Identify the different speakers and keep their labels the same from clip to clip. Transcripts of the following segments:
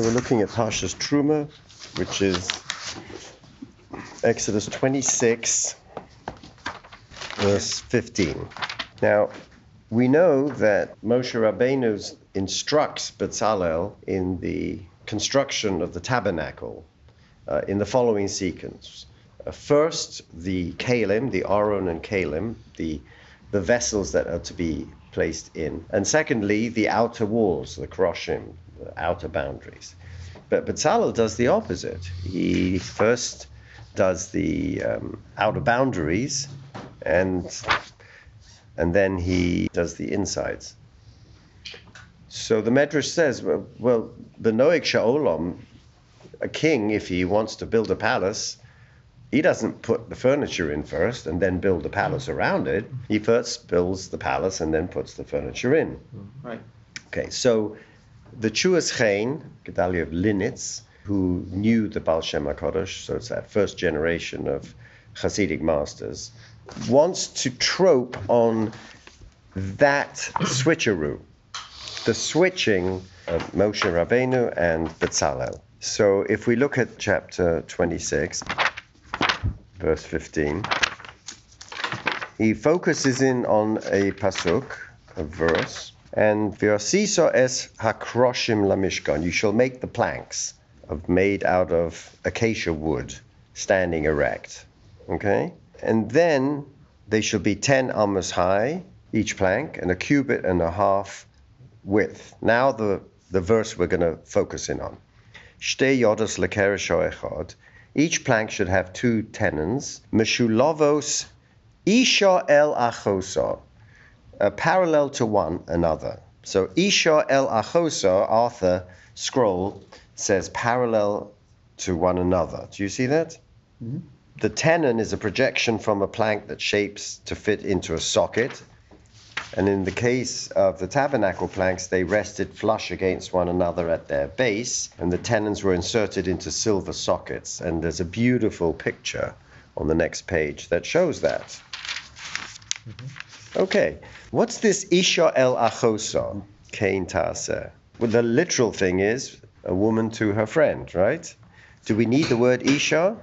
Speaker 1: So we're looking at Parshas Truma, which is Exodus 26, verse 15. Now, we know that Moshe Rabbeinu instructs Bezalel in the construction of the tabernacle uh, in the following sequence. Uh, first, the kalim, the Aron and kalim, the, the vessels that are to be placed in. And secondly, the outer walls, the kroshim, outer boundaries. But Bezalel does the opposite. He first does the um, outer boundaries and and then he does the insides. So the Medrash says, well, well the Noach Sha'olam, a king, if he wants to build a palace, he doesn't put the furniture in first and then build the palace around it. He first builds the palace and then puts the furniture in.
Speaker 2: Right.
Speaker 1: Okay, so the Chuas Chain, Gedalia of Linitz, who knew the Baal Shem HaKadosh, so it's that first generation of Hasidic masters, wants to trope on that switcheroo, the switching of Moshe Rabbeinu and Bezalel. So if we look at chapter 26, verse 15, he focuses in on a pasuk, a verse, and Vyasiso es hakroshim lamishkan. You shall make the planks of made out of acacia wood, standing erect. Okay, and then they shall be ten amos high each plank, and a cubit and a half width. Now the the verse we're going to focus in on. Shte yodos lekeresho echad. Each plank should have two tenons. Meshulavos isha el achosa uh, parallel to one another. So Isha el Achosa, Arthur scroll, says parallel to one another. Do you see that?
Speaker 2: Mm-hmm.
Speaker 1: The tenon is a projection from a plank that shapes to fit into a socket. And in the case of the tabernacle planks, they rested flush against one another at their base, and the tenons were inserted into silver sockets. And there's a beautiful picture on the next page that shows that. Okay, what's this Isha el Achosa, Cain Tase? Well, the literal thing is a woman to her friend, right? Do we need the word Isha?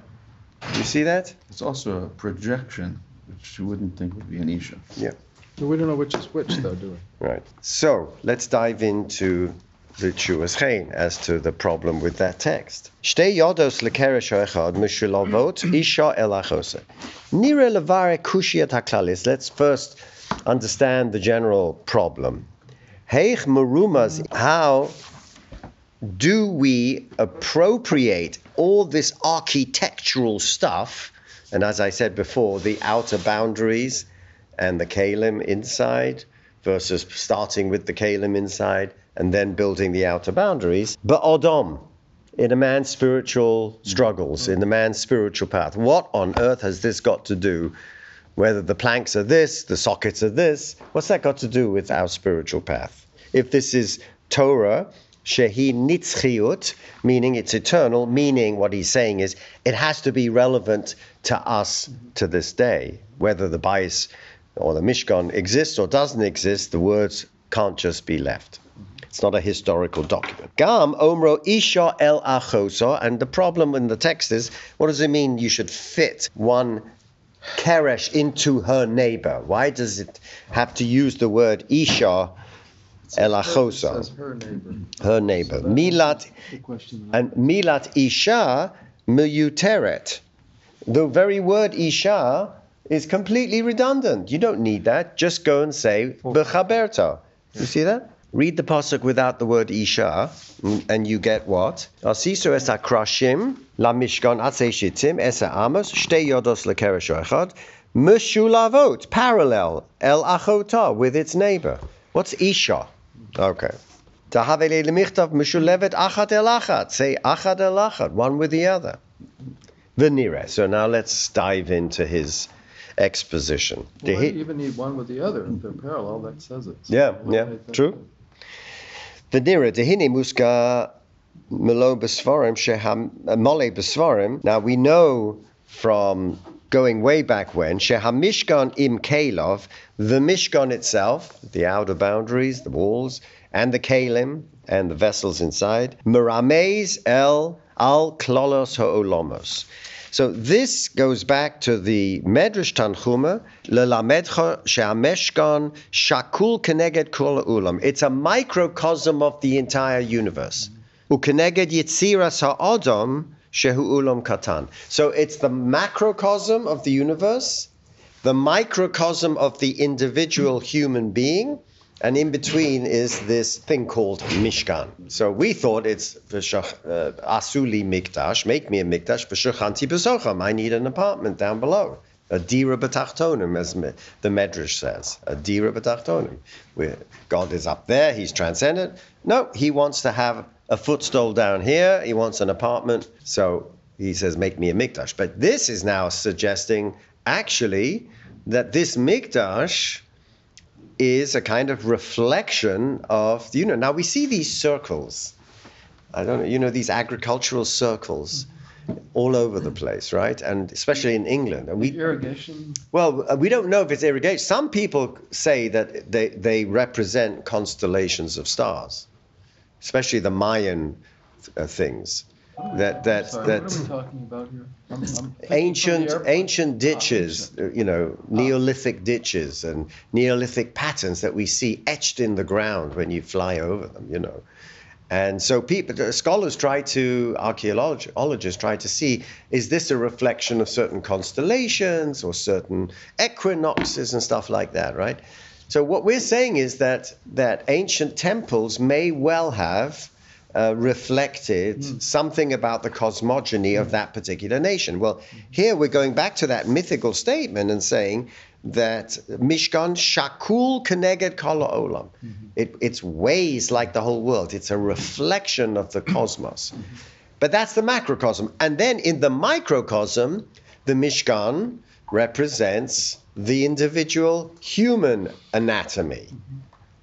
Speaker 1: You see that?
Speaker 2: It's also a projection, which you wouldn't think would be an Isha.
Speaker 1: Yeah,
Speaker 3: But we don't know which is which, though, do we?
Speaker 1: right. So let's dive into the Chuas Chain as to the problem with that text. Shtei yodos lekeresh echad mishulavot isha el achosa. Nire levare kushiat haklalis. Let's first understand the general problem. Heich marumas, how do we appropriate all this architectural stuff? And as I said before, the outer boundaries and the kalim inside versus starting with the kalim inside and then building the outer boundaries. But Odom, in a man's spiritual struggles, in the man's spiritual path. What on earth has this got to do? Whether the planks are this, the sockets are this, what's that got to do with our spiritual path? If this is Torah, shehi nitzchiut, meaning it's eternal, meaning what he's saying is it has to be relevant to us to this day. Whether the bias or the Mishkan exists or doesn't exist, the words can't just be left. It's not a historical document. Gam omro isha el achosa, and the problem in the text is, what does it mean? You should fit one keresh into her neighbor. Why does it have to use the word isha el
Speaker 3: It
Speaker 1: achosa,
Speaker 3: says her neighbor.
Speaker 1: her neighbor? Milat and milat isha miyuteret. The very word isha is completely redundant. You don't need that. Just go and say bechaberta. You see that? Read the pasuk without the word isha, mm, and you get what? Asiso es akrashim la mishkan atzei shitim es amos shtei yodos lekeresh echad mishulavot parallel el achota with its neighbor. What's isha? Okay. Tahavele lemichtav mishulevet achat el achat. Say achat el achat, one with the other. Venire. So now let's dive into his exposition.
Speaker 3: Well, you even need one with the other? If they're parallel, that says it.
Speaker 1: Yeah, yeah,
Speaker 3: they
Speaker 1: true. Venira dehine muska melo besvarim sheham uh, mole besvarim. Now we know from going way back when shehamishkan im kalov, the mishkan itself, the outer boundaries, the walls, and the kalim and the vessels inside. Merames el al klolos ha'olomos. So this goes back to the Medrash Tanchuma, lelamedcha she'ameshkan shakul keneged kol ulam. It's a microcosm of the entire universe. Ukeneged yitziras ha'odom shehu ulam katan. So it's the macrocosm of the universe, the microcosm of the individual human being, and in between is this thing called Mishkan. So we thought it's uh, Asuli Mikdash, make me a Mikdash, V'shachanti B'socham, I need an apartment down below. A dira b'tachtonim, as the Medrash says. A dira b'tachtonim. Where God is up there, He's transcendent. No, He wants to have a footstool down here. He wants an apartment. So He says, make me a Mikdash. But this is now suggesting, actually, that this Mikdash is a kind of reflection of the know now we see these circles. I don't know you know these agricultural circles all over the place right? And especially in england. And we
Speaker 3: irrigation.
Speaker 1: Well uh, we don't know if it's irrigation. Some people say that they they represent constellations of stars especially the mayan uh, things that that
Speaker 3: Sorry,
Speaker 1: that
Speaker 3: what are we talking about here? I'm- I'm thinking from the
Speaker 1: ancient ancient ditches, uh, you know, Neolithic ditches and Neolithic patterns that we see etched in the ground when you fly over them, you know. And so people, scholars try to, archaeologists try to see, is this a reflection of certain constellations or certain equinoxes and stuff like that, right? So what we're saying is that that ancient temples may well have uh, reflected hmm. something about the cosmogony of hmm. that particular nation. Well, hmm. here we're going back to that mythical statement and saying that Mishkan Shakul Keneged Kala Olam. It, it's ways like the whole world. It's a reflection of the cosmos. But that's the macrocosm. And then in the microcosm, the Mishkan represents the individual human anatomy.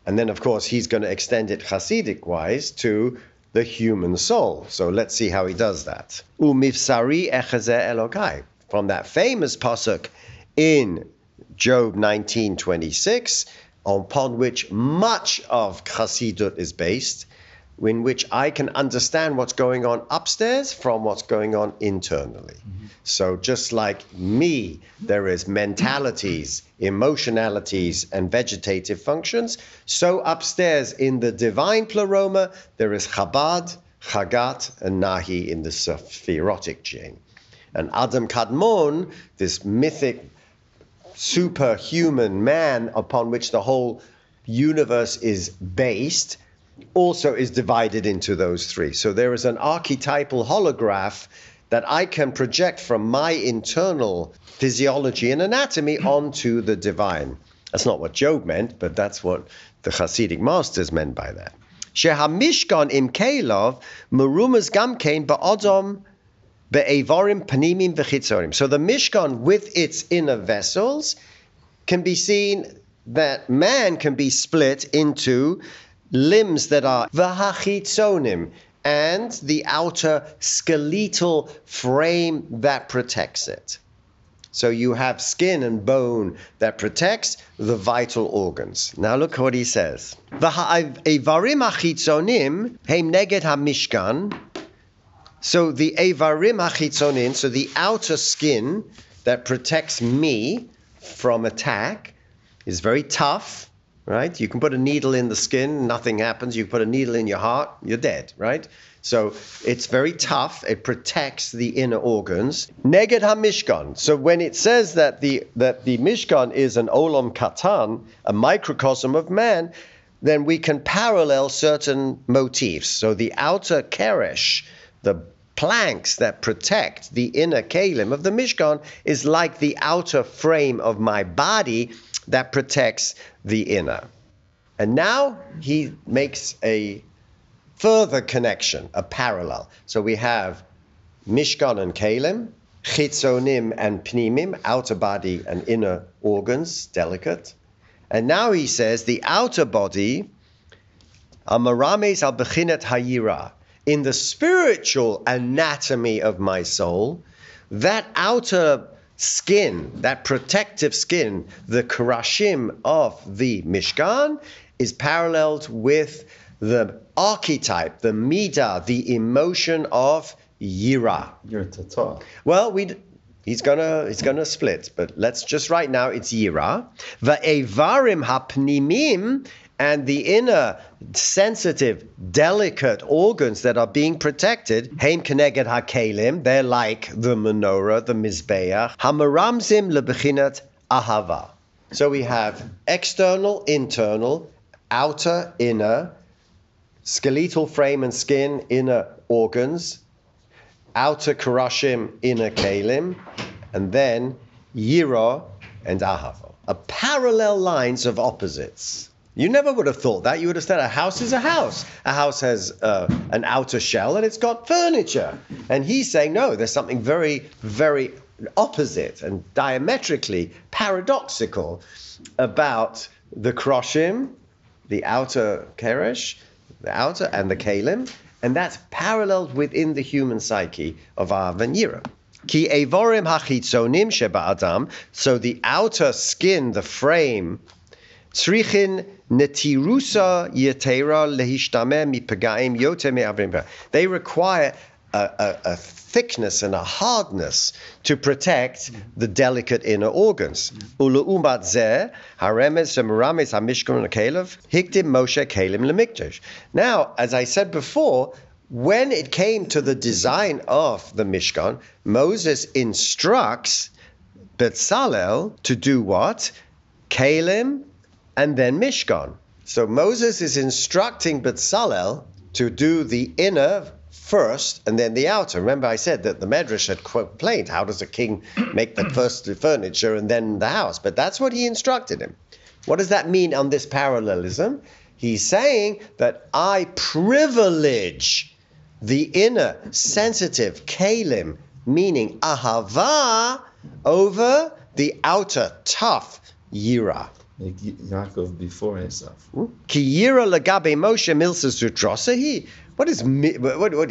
Speaker 1: And then, of course, he's going to extend it Hasidic wise to the human soul. So let's see how he does that. Umifsari elokai. From that famous pasuk in Job 19:26, upon which much of Chassidut is based, in which I can understand what's going on upstairs from what's going on internally. Mm-hmm. So just like me, there is mentalities, emotionalities, and vegetative functions. So upstairs in the divine pleroma, there is Chabad, Chagat, and Nahi in the Sephirotic chain. And Adam Kadmon, this mythic superhuman man upon which the whole universe is based, also is divided into those three. So there is an archetypal holograph that I can project from my internal physiology and anatomy onto the divine. That's not what Job meant, but that's what the Hasidic masters meant by that. Shehamishkan im Kelov, Marumas Gamkein Ba'odom Be'evarim Panimim V'chitzorim. So the Mishkan with its inner vessels can be seen that man can be split into limbs that are v'hachitzonim and the outer skeletal frame that protects it. So you have skin and bone that protects the vital organs. Now look what he says. V'ha'evarim achitzonim heim neged. So the evarim achitzonim, so the outer skin that protects me from attack, is very tough, right? You can put a needle in the skin, nothing happens. You put a needle in your heart, you're dead, right? So it's very tough. It protects the inner organs. Neged hamishkan. So when it says that the that the mishkan is an olam katan, a microcosm of man, then we can parallel certain motifs. So the outer keresh, the planks that protect the inner kalim of the mishkan, is like the outer frame of my body that protects the inner. And now he makes a further connection, a parallel. So we have Mishkan and Kalim, Chitzonim and Pnimim, outer body and inner organs, delicate. And now he says the outer body, Amarames al Bechinet Hayira, in the spiritual anatomy of my soul, that outer skin, that protective skin, the karashim of the Mishkan, is paralleled with the archetype, the midah, the emotion of yira.
Speaker 2: You're tata.
Speaker 1: Well, we he's gonna he's gonna split, but let's just right now it's yira. Va'evarim hapnimim and the inner sensitive, delicate organs that are being protected, heim keneged hakelim, they're like the menorah, the mizbeach, hamaramzim lebechinat ahava. So we have external, internal, outer, inner, skeletal frame and skin, inner organs, outer karashim, inner kalim, and then yira and ahava. A parallel lines of opposites. You never would have thought that. You would have said a house is a house. A house has uh, an outer shell and it's got furniture. And he's saying, no, there's something very, very opposite and diametrically paradoxical about the kroshim, the outer keresh, the outer, and the kalim. And that's paralleled within the human psyche of our and Yira. Ki evorim hachitzonim sheba adam. So the outer skin, the frame, Tzrichin netirusa yetera lehishtame mipagaim yote. They require a, a, a thickness and a hardness to protect the delicate inner organs. Haremes kelev hikdim Moshe kelim lemikdash. Now, as I said before, when it came to the design of the Mishkan, Moses instructs Betzalel to do what? Kalim and then Mishkan. So Moses is instructing Betzalel to do the inner first and then the outer. Remember, I said that the Medrash had complained, how does a king make the first the furniture and then the house? But that's what he instructed him. What does that mean on this parallelism? He's saying that I privilege the inner sensitive kalim, meaning ahava, over the outer tough yira.
Speaker 2: Like Y- Yaakov before Esav.
Speaker 1: Ki yira lagabe Moshe milsa sutrosahi. What is mi- what? What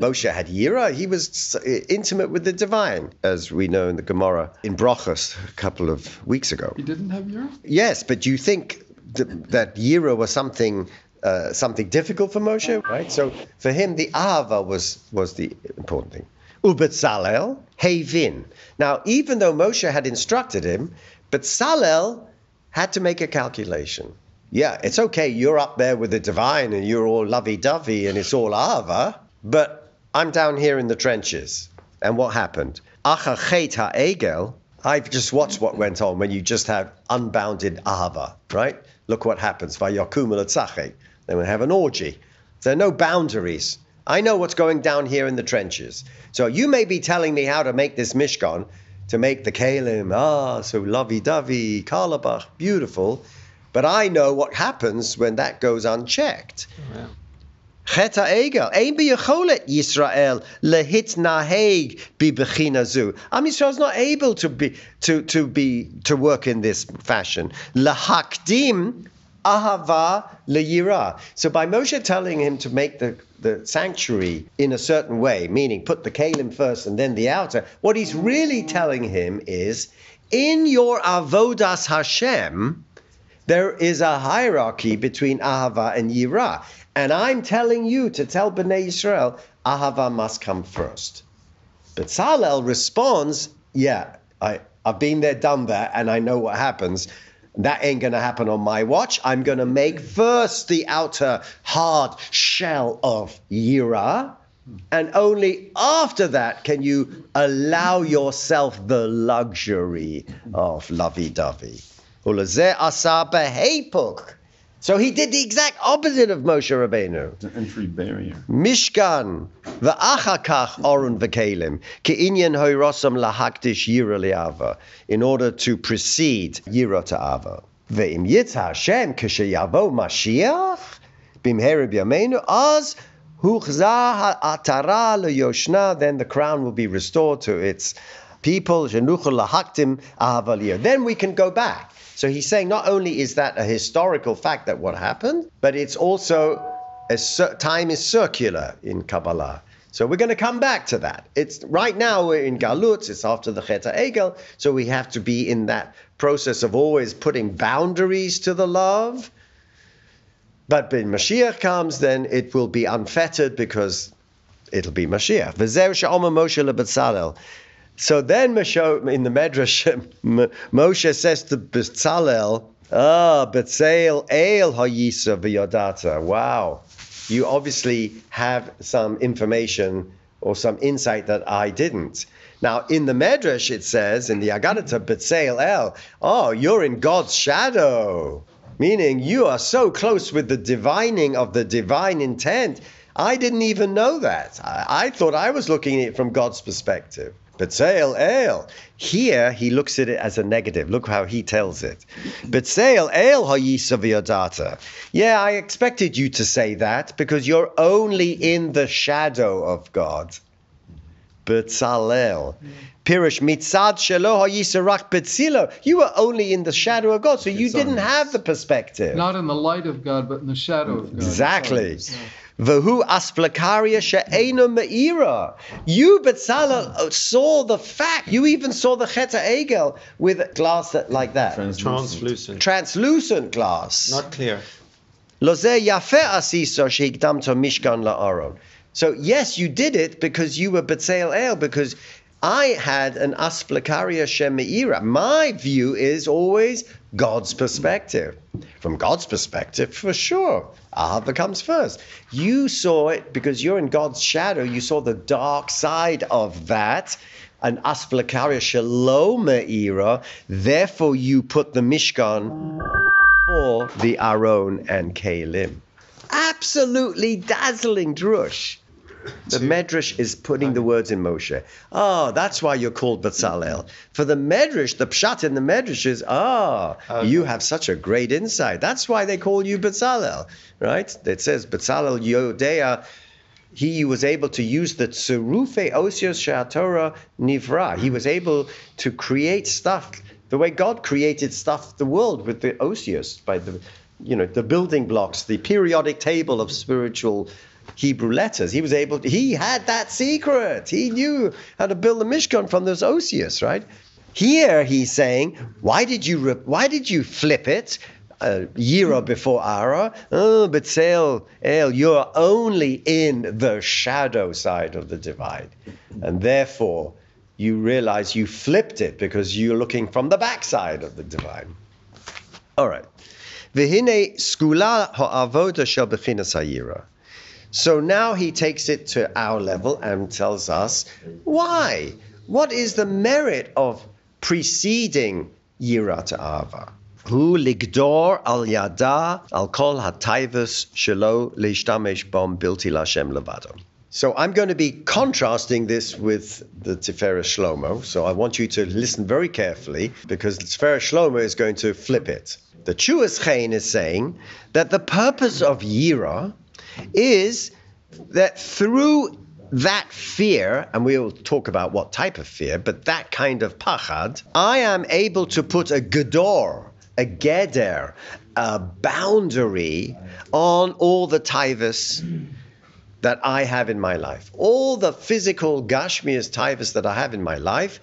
Speaker 1: Moshe had yira? He was intimate with the divine, as we know in the Gemara in Brachos a couple of weeks ago.
Speaker 3: He didn't have your?
Speaker 1: Yes, but you think th- that Yira was something uh, something difficult for Moshe, right? So for him, the Ahava was was the important thing. Ubetzalel Hevin. Now, even though Moshe had instructed him, Betzalel had to make a calculation. Yeah, it's okay. You're up there with the divine, and you're all lovey-dovey, and it's all Ahava. But I'm down here in the trenches. And what happened? Achachet ha'egel. I've just watched what went on when you just have unbounded ahava, right? Look what happens. Vayakum l'tzachet. They will have an orgy. There are no boundaries. I know what's going down here in the trenches. So you may be telling me how to make this mishkan, to make the kalim, ah, so lovey-dovey, kalabach, beautiful. But I know what happens when that goes unchecked. Chet ha'egel. Ein biyacholet Yisrael lehit naheg bi bechina zu. Am Yisrael's not able to be to to be to work in this fashion. Lahakdim ahava leyira. So by Moshe telling him to make the the sanctuary in a certain way, meaning put the kalim first and then the outer, what he's really telling him is, in your avodas Hashem, there is a hierarchy between Ahava and Yira. And I'm telling you to tell Bnei Israel, Ahava must come first. Betzalel responds, Yeah, I, I've been there, done that, and I know what happens. That ain't going to happen on my watch. I'm going to make first the outer hard shell of Yira. And only after that can you allow yourself the luxury of lovey dovey. So he did the exact opposite of Moshe Rabbeinu.
Speaker 2: The entry barrier.
Speaker 1: Mishkan v'achakach orun v'kelim ke'inyan hoirosam lahakdish yira li'ava in order to precede yira to ava. Ve'im yitzha Hashem k'sheyavo Mashiach bimheri b'yameinu az huchza ha'atara le'yoshna then the crown will be restored to its people shenuchel lahaktim ahava. Then we can go back. So he's saying not only is that a historical fact that what happened, but it's also a time is circular in Kabbalah. So we're going to come back to that. It's right now we're in Galut. It's after the Cheta Egel, so we have to be in that process of always putting boundaries to the love. But when Mashiach comes, then it will be unfettered because it'll be Mashiach. So then Moshe, in the Medrash, Moshe says to Bezalel, Ah, Betzael El Hayisa V'yodata. Wow. You obviously have some information or some insight that I didn't. Now, in the Medrash, it says, in the Agadata, Betzael El, oh, you're in God's shadow. Meaning you are so close with the divining of the divine intent. I didn't even know that. I, I thought I was looking at it from God's perspective. Betzael El. Here he looks at it as a negative. Look how he tells it. Betzael El data. Yeah, I expected you to say that because you're only in the shadow of God. Betzalel. Pirish mitzad shelo hayisarach betzilo. You were only in the shadow of God, so you didn't have the perspective.
Speaker 3: Not in the light of God, but in the shadow of God.
Speaker 1: Exactly.
Speaker 3: Sorry.
Speaker 1: Vahu asplakaria she'ena me'ira. You, Betzalel, saw the fact. You even saw the Cheta Egel with glass that, like that.
Speaker 4: Translucent.
Speaker 1: Translucent glass.
Speaker 4: Not clear.
Speaker 1: Loze yafe asiso sheikdamto mishkan la'aron. So yes, you did it because you were Betzael El, because I had an asplakaria shemeira. My view is always God's perspective. From God's perspective, for sure, Ahava comes first. You saw it because you're in God's shadow. You saw the dark side of that. An asplakaria shalomeira. Therefore, you put the Mishkan or the Aron and Kalim. Absolutely dazzling drush. The Medrash is putting the words in Moshe. Oh, that's why you're called Bezalel. For the Medrash, the pshat in the Medrash is, ah, you have such a great insight. That's why they call you Bezalel, right? It says Bezalel Yodea. He was able to use the tsurufe osios she'atorah nivra. He was able to create stuff the way God created stuff, the world with the osios, by the, you know, the building blocks, the periodic table of spiritual Hebrew letters. He was able to, he had that secret. He knew how to build the Mishkan from those osius, right? Here he's saying, why did you why did you flip it? A year before Ara, oh, but Sale, El, you're only in the shadow side of the divide. And therefore, you realize you flipped it because you're looking from the backside of the divide. All right. V'hine skula ha'avoda shel bechinas hayira. So now he takes it to our level and tells us why. What is the merit of preceding Yirat Ava? Hu ligdor al yada al kol hataivus shelo leishtamesh bom bilti lashem levado. So I'm going to be contrasting this with the Tiferet Shlomo. So I want you to listen very carefully because the Tiferet Shlomo is going to flip it. The Chuas Chain is saying that the purpose of Yira is that through that fear, and we'll talk about what type of fear, but that kind of pachad, I am able to put a gedor, a geder, a boundary on all the tivus that I have in my life. All the physical gashmias tivus that I have in my life,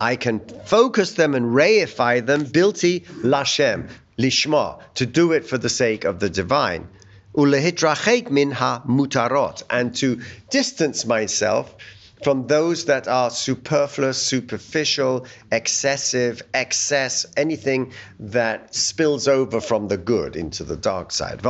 Speaker 1: I can focus them and reify them, bilti lashem, lishma, to do it for the sake of the divine ulehitrachek minha mutarot, and to distance myself from those that are superfluous, superficial, excessive, excess, anything that spills over from the good into the dark side.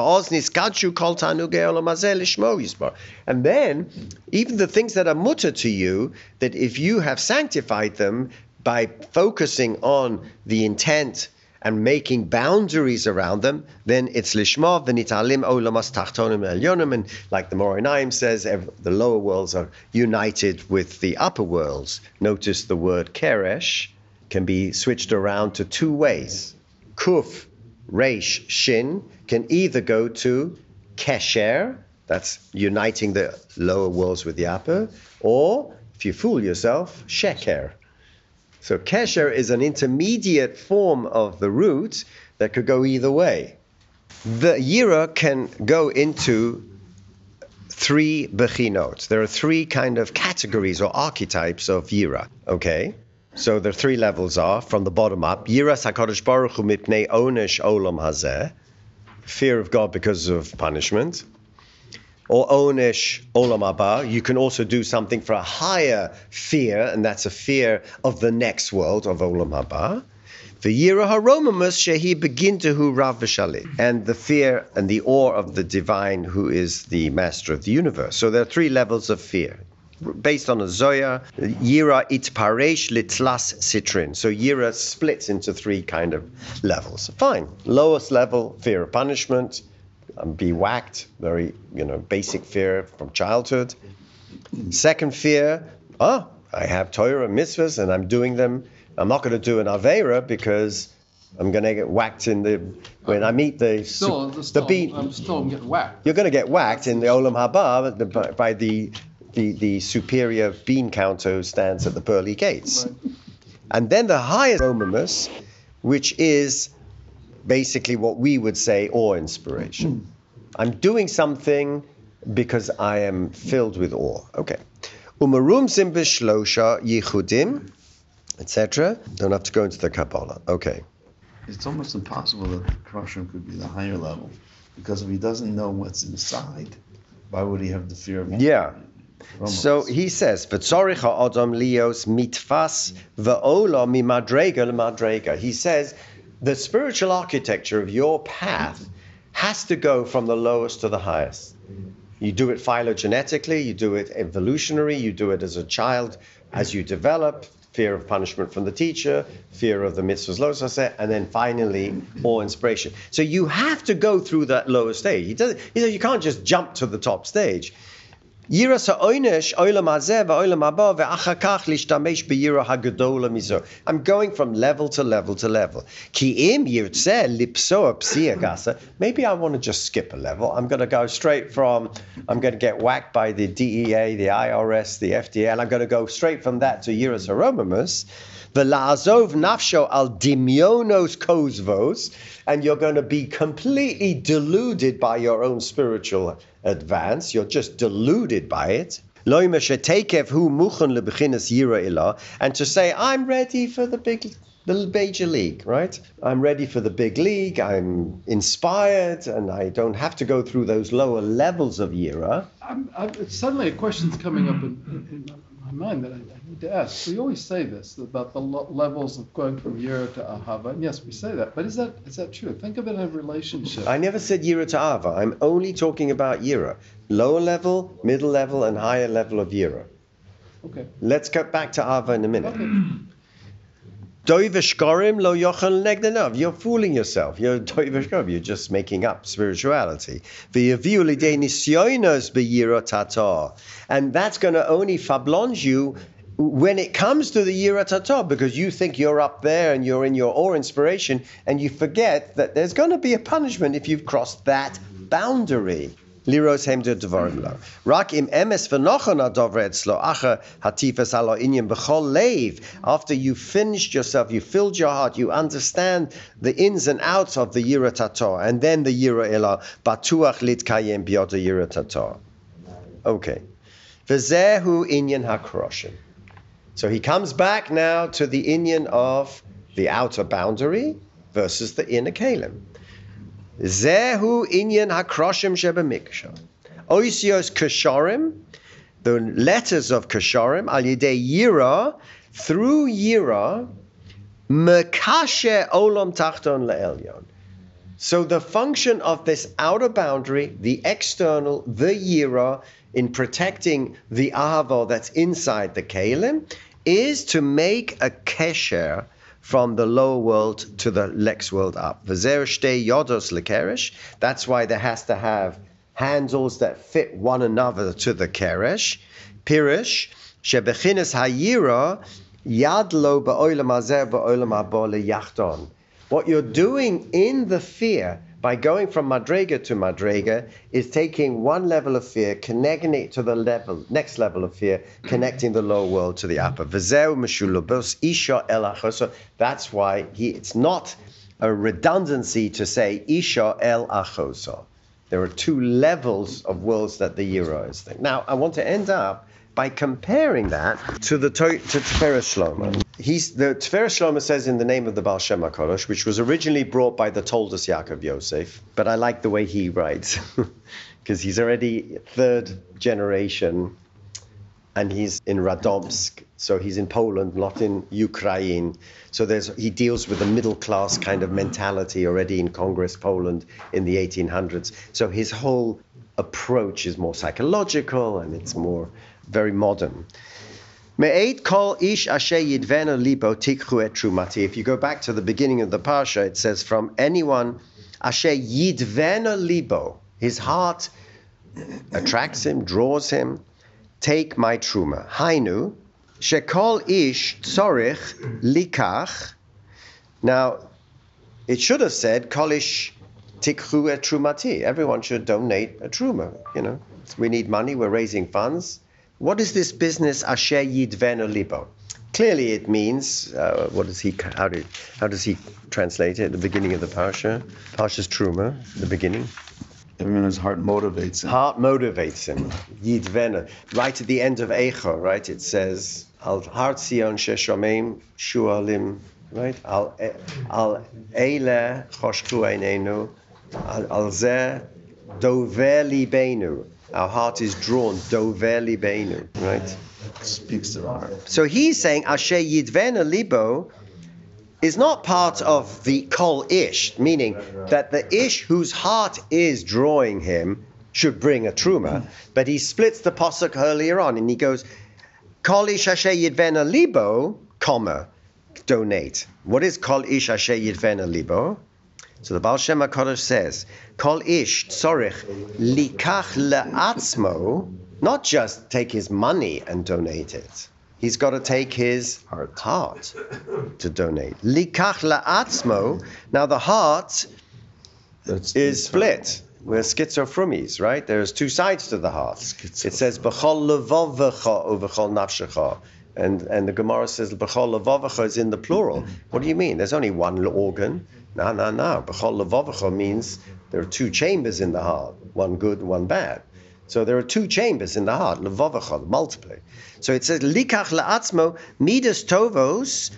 Speaker 1: And then, even the things that are mutter to you, that if you have sanctified them by focusing on the intent, and making boundaries around them, then it's lishma v'nitalim olamas tachtonim elyonim, and like the Morainaim says, the lower worlds are united with the upper worlds. Notice the word keresh can be switched around to two ways. Kuf, reish, shin can either go to kesher, that's uniting the lower worlds with the upper, or if you fool yourself, sheker, so kesher is an intermediate form of the root that could go either way. The yira can go into three bechinot. There are three kind of categories or archetypes of yira. Okay. So the three levels are from the bottom up. Yira Hakadosh Baruch Hu mipnei onesh olam hazeh. fear of God because of punishment. Or onesh olam haba, you can also do something for a higher fear, and that's a fear of the next world of olam haba. Yira haromamus shehi begin to hu rav v'shali, and the fear and the awe of the divine, who is the master of the universe. So there are three levels of fear based on a Zoya, Yira itparesh litlas citrin. So Yira splits into three kind of levels. Fine. Lowest level, fear of punishment, um, be whacked, very, you know, basic fear from childhood. Second fear, oh, I have Torah mitzvahs and I'm doing them. I'm not going to do an Avera because I'm going to get whacked in the, when I meet the,
Speaker 3: Still,
Speaker 1: the
Speaker 3: still,
Speaker 1: beat.
Speaker 3: I'm still getting whacked.
Speaker 1: You're going to get whacked in the Olam Haba the- by- by the, the, the superior bean counter who stands at the pearly gates.
Speaker 3: Right.
Speaker 1: And then the highest Romamus, which is basically what we would say awe inspiration. Hmm. I'm doing something because I am filled with awe. Okay. Umarum sim b'shlosha yichudim, etc. Don't have to go into the Kabbalah. Okay.
Speaker 2: It's almost impossible that the Krushim could be the higher level, because if he doesn't know what's inside, why would he have the fear of?
Speaker 1: Yeah.
Speaker 2: Romans?
Speaker 1: So he says, "V'tzorich ha'adam lios mitfas v'ola mimadrega lemadrega." He says, the spiritual architecture of your path has to go from the lowest to the highest. You do it phylogenetically, you do it evolutionary, you do it as a child, as you develop, fear of punishment from the teacher, fear of the mitzvahs, losase, and then finally awe inspiration. So you have to go through that lower stage. He doesn't, you know, you can't just jump to the top stage. Yiras hazeh haba ve'achar kach lishtamesh. I'm going from level to level to level. Ki im yirtzeh lipsoa psia gasa. Maybe I want to just skip a level. I'm going to go straight from, I'm going to get whacked by the DEA, the IRS, the FDA, and I'm going to go straight from that to Yiras haromamus. Vela'azov nafsho al dimionos kozvos, and you're going to be completely deluded by your own spiritual advance. You're just deluded by it. And to say I'm ready for the big, the major league, right? I'm ready for the big league. I'm inspired, and I don't have to go through those lower levels of yira.
Speaker 3: I'm, I'm, suddenly a question's coming up in, in, in mind that I, I need to ask. We always say this about the lo- levels of going from Yira to Ahava, and yes, we say that. But is that is that true? Think of it in a relationship.
Speaker 1: I never said yira to ava. I'm only talking about yira, lower level, middle level, and higher level of yira.
Speaker 3: Okay.
Speaker 1: Let's get back to ava in a minute.
Speaker 3: Okay.
Speaker 1: You're fooling yourself. You're. You're just making up spirituality. And that's going to only fablonge you when it comes to the yira tata, because you think you're up there and you're in your awe inspiration, and you forget that there's going to be a punishment if you've crossed that boundary. Liros hem de. Rak im alo inyan b'chol. After you finished yourself, you filled your heart, you understand the ins and outs of the Yira Tator, and then the Yira Ela, batuach lit kayem biyot Yira Tator. Okay. V'zehu inyan hakroshim. So he comes back now to the inyan of the outer boundary versus the inner kalim. Zehu inyan hakroshim shebemiksha. Oisios kasharim, the letters of kasharim, al yidei yira, through yira, mekashe olam tachton le'elyon. So the function of this outer boundary, the external, the yira, in protecting the ahava that's inside the kalim, is to make a kesher from the lower world to the lex world up. Yodos lekerish. That's why there has to have handles that fit one another to the keresh. Pirish shebechinas hayira yad lo ba'olam hazeh ba'olam haba leyachton. What you're doing in the fear by going from madrega to madrega is taking one level of fear, connecting it to the level next level of fear, connecting the lower world to the upper. That's why he, it's not a redundancy to say isha el achoso. There are two levels of worlds that the Yira is. Now, I want to end up by comparing that to the to, to Tiferes Shlomo. He's the Tiferes Shlomo says in the name of the Baal Shem HaKadosh, which was originally brought by the Toldus Yaakov Yosef, but I like the way he writes because he's already third generation and he's in Radomsk, so he's in Poland, not in Ukraine. So there's he deals with a middle class kind of mentality already in Congress Poland in the 1800s. So his whole approach is more psychological and it's more very modern. Ish libo. If you go back to the beginning of the parsha, it says from anyone asher yidvena libo, his heart attracts him, draws him take my truma. Hainu, shekol ish tzorich likach. Now, it should have said kol ish tikhu et trumati. Everyone should donate a truma. You know, we need money. We're raising funds. What is this business asher yidvenu libo? Clearly, it means uh, what does he? How, how does he translate it at the beginning of the parsha? Parsha's truma, the beginning.
Speaker 2: Everyone's heart motivates him.
Speaker 1: Heart motivates him. Yidvena. Right at the end of Eicha, right? It says, Al Har Sion Sheshomim Shualim, right? Al Al Eile Choshku Einenu, Al Zeh Dover Libenu. Our heart is drawn, Dover Libenu, right?
Speaker 2: Speaks to the heart.
Speaker 1: So he's saying, Asher Yidvena Libo is not part of the kol ish, meaning that the ish whose heart is drawing him should bring a truma, but he splits the posuk earlier on and he goes, kol ish asher yidvena libo, comma, donate. What is kol ish asher yidvena libo? So the Baal Shem HaKadosh says, kol ish tzorich likach le'atzmo, not just take his money and donate it he's got to take his heart, heart to donate. Likach la'atzmo. Now the heart
Speaker 2: That's
Speaker 1: is split. We're schizophrenies, right? There's two sides to the heart. It says b'chol levovecha uv'chol nafshecha. And, and the Gemara says b'chol levovecha is in the plural. What do you mean? There's only one organ. No, no, no. B'chol levovecha means there are two chambers in the heart, one good and one bad. So there are two chambers in the heart, levovecha, multiply. So it says likach la'atzmo midas tovos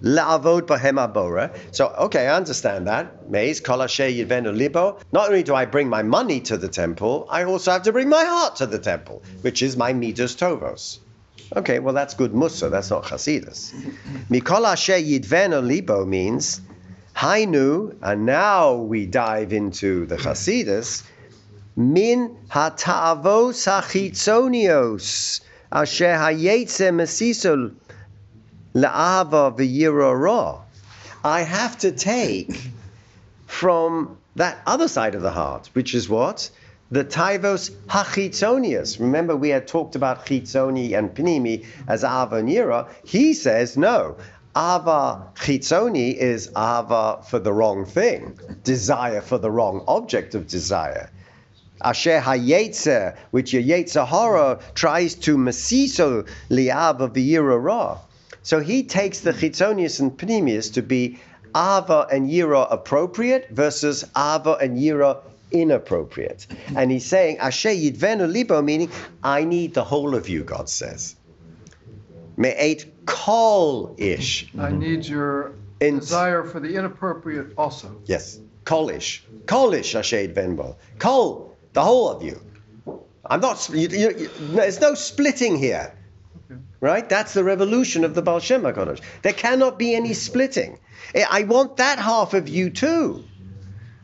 Speaker 1: la'avod bahem abora. So okay, I understand that. Meis kol asher yidvenu libo. Not only do I bring my money to the temple, I also have to bring my heart to the temple, which is my midas tovos. Okay, well that's good musa. That's not chasidus. Mikol asher yidvenu libo means hainu, and now we dive into the chasidus. Min hatavos hachitzonios asher hayetze mesisol la'ava v'yirora. I have to take from that other side of the heart, which is what? The taivos hachitzonius. Remember, we had talked about chitzoni and pnimi as ava and yira. He says no. Ava chitzoni is ava for the wrong thing, desire for the wrong object of desire. Asher hayetzer, which your hara tries to masiso liava v'yira ra. So he takes the chitzonius and pnimius to be ava and yira appropriate versus ava and yira inappropriate. And he's saying asher yidvenu libo, meaning I need the whole of you. God says. Me'et kol ish.
Speaker 3: I need your mm-hmm.
Speaker 1: In-
Speaker 3: desire for the inappropriate also.
Speaker 1: Yes. Kolish. Kolish Ashed Venbo. Kol, the whole of you. I'm not, you, you, you- there's no splitting here. Right? That's the revolution of the Baal Shem HaKadosh. There cannot be any splitting. I I want that half of you too.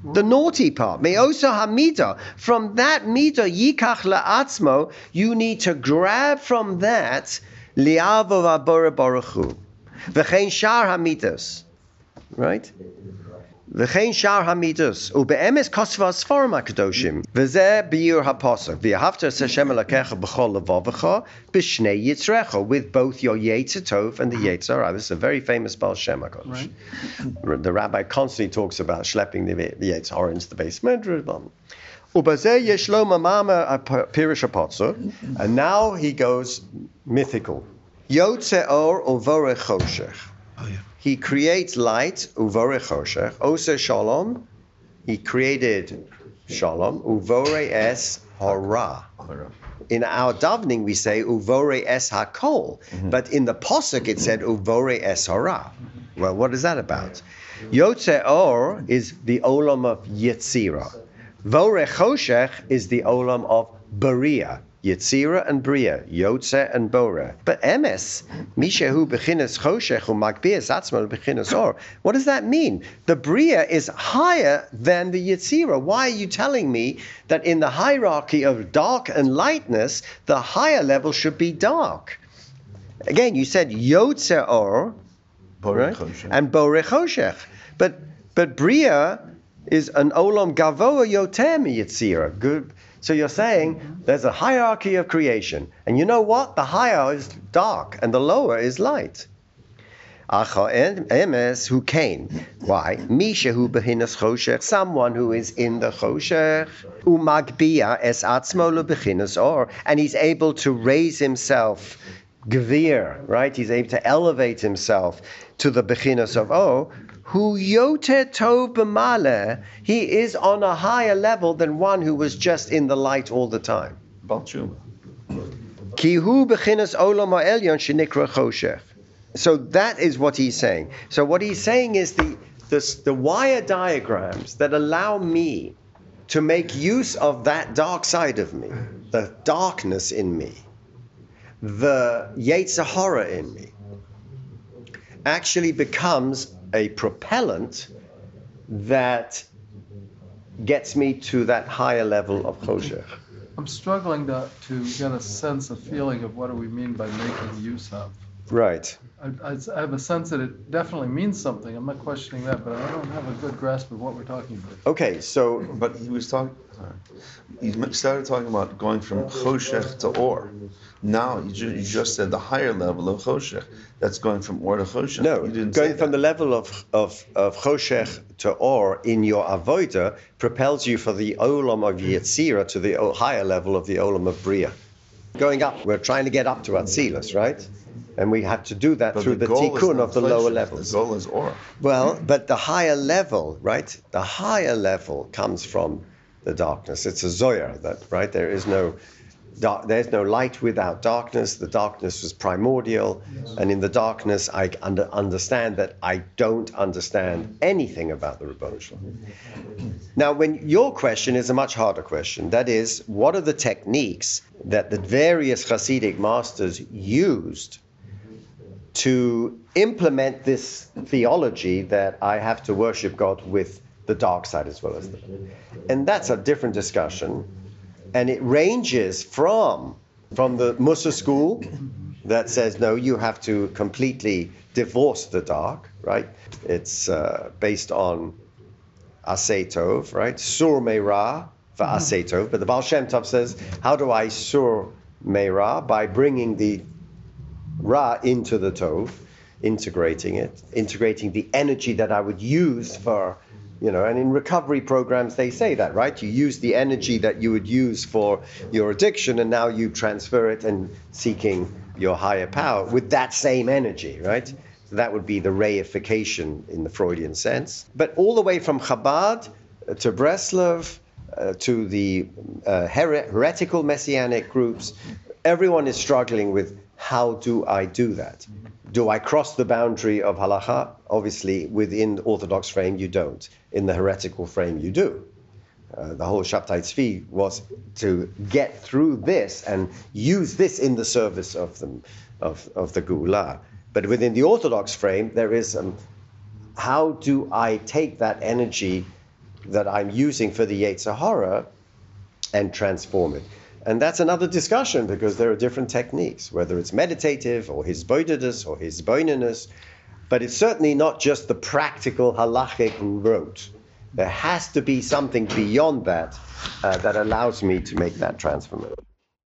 Speaker 1: The naughty part. Meosa hamida. From that mida yikach la'atzmo, you need to grab from that liavo va bora baruchu. V'chein shar hamitas, right? V'chein shar hamitas. Ube'emes kosvas forum akadoshim. V'ze biur haposach. V'yahavter seshem alakecha b'chol levavacha b'shnei yitzrecho. With both your yetzer and the yetzer. This is a very famous Baal Shem. The rabbi constantly talks about schlepping the yetzer into the beis medrash. And now he goes mythical.
Speaker 2: Oh,
Speaker 1: he creates light, uvore choshech. Ose shalom, he created shalom, uvore es hora. In our davening, we say uvore es hakol, mm-hmm. but in the posuk it said uvore es hora. Well, what is that about? Yotze or is the olam of yetzira. Vore choshech is the olam of Beria. Yetzira and Bria, Yotze and Bore. But Emes, Mishahu Bechinas Choshech Magbias Atzmal Bechinas Or. What does that mean? The Bria is higher than the Yetzira. Why are you telling me that in the hierarchy of dark and lightness, the higher level should be dark? Again, you said Yotze Or, right? And Bore Choshech. But but Bria is an Olam Gavoa Yotem Yetzira. Good. So you're saying there's a hierarchy of creation. And you know what? The higher is dark and the lower is light. Emes who came. Why? Misha who behinas choshech, someone who is in the choshech. Umagbia es atzmo behinas or, and he's able to raise himself, gvir, right? He's able to elevate himself to the bechinas of oh, who yoter tov b'maleh, he is on a higher level than one who was just in the light all the time.
Speaker 2: Balchuma.
Speaker 1: Ki olam ha'elyon shenikra choshech. So that is what he's saying. So what he's saying is the, the, the wire diagrams that allow me to make use of that dark side of me, the darkness in me, the Yetzirah in me, actually becomes a propellant that gets me to that higher level of choshech.
Speaker 3: I'm struggling to, to get a sense, a feeling of what do we mean by making use of.
Speaker 1: Right.
Speaker 3: I, I have a sense that it definitely means something. I'm not questioning that, but I don't have a good grasp of what we're talking about.
Speaker 1: Okay, so
Speaker 2: But he was talking. He started talking about going from choshech to or. Now you, ju- you just said the higher level of choshech. That's going from or to choshech.
Speaker 1: no,
Speaker 2: you didn't
Speaker 1: going
Speaker 2: say
Speaker 1: from the level of of of choshech to or in your avoda propels you for the olam of Yetzira to the higher level of the olam of Bria. Going up, we're trying to get up to Atzilus, right? And we have to do that
Speaker 2: But
Speaker 1: through the,
Speaker 2: is
Speaker 1: tikkun of the lower levels.
Speaker 2: The goal is or.
Speaker 1: Well, but the higher level, right? The higher level comes from the darkness. It's a zoya that, right? There is no dark, there's no light without darkness. The darkness was primordial, and in the darkness, I under, understand that I don't understand anything about the Shalom. Now, when your question is a much harder question, that is, what are the techniques that the various Hasidic masters used to implement this theology that I have to worship God with the dark side as well as the and that's a different discussion and it ranges from from the Mussar school that says no you have to completely divorce the dark right it's uh, based on Asay Tov, right? Sur Meira for Asay Tov. But the Baal Shem Tov says, how do I Sur Meira? By bringing the Ra into the Tov, integrating it, integrating the energy that I would use for, you know, and in recovery programs they say that, right? You use the energy that you would use for your addiction and now you transfer it and seeking your higher power with that same energy, right? So that would be the reification in the Freudian sense. But all the way from Chabad uh, to Breslov uh, to the uh, here- heretical messianic groups, everyone is struggling with how do I do that? Do I cross the boundary of halacha? Obviously, within the Orthodox frame, you don't. In the heretical frame, you do. Uh, the whole Shabtai Tzvi was to get through this and use this in the service of the, of, of the Geulah. But within the Orthodox frame, there is um, how do I take that energy that I'm using for the Yetzirah and transform it? And that's another discussion because there are different techniques, whether it's meditative or his or his but it's certainly not just the practical halachic rote. There has to be something beyond that uh, that allows me to make that transformation.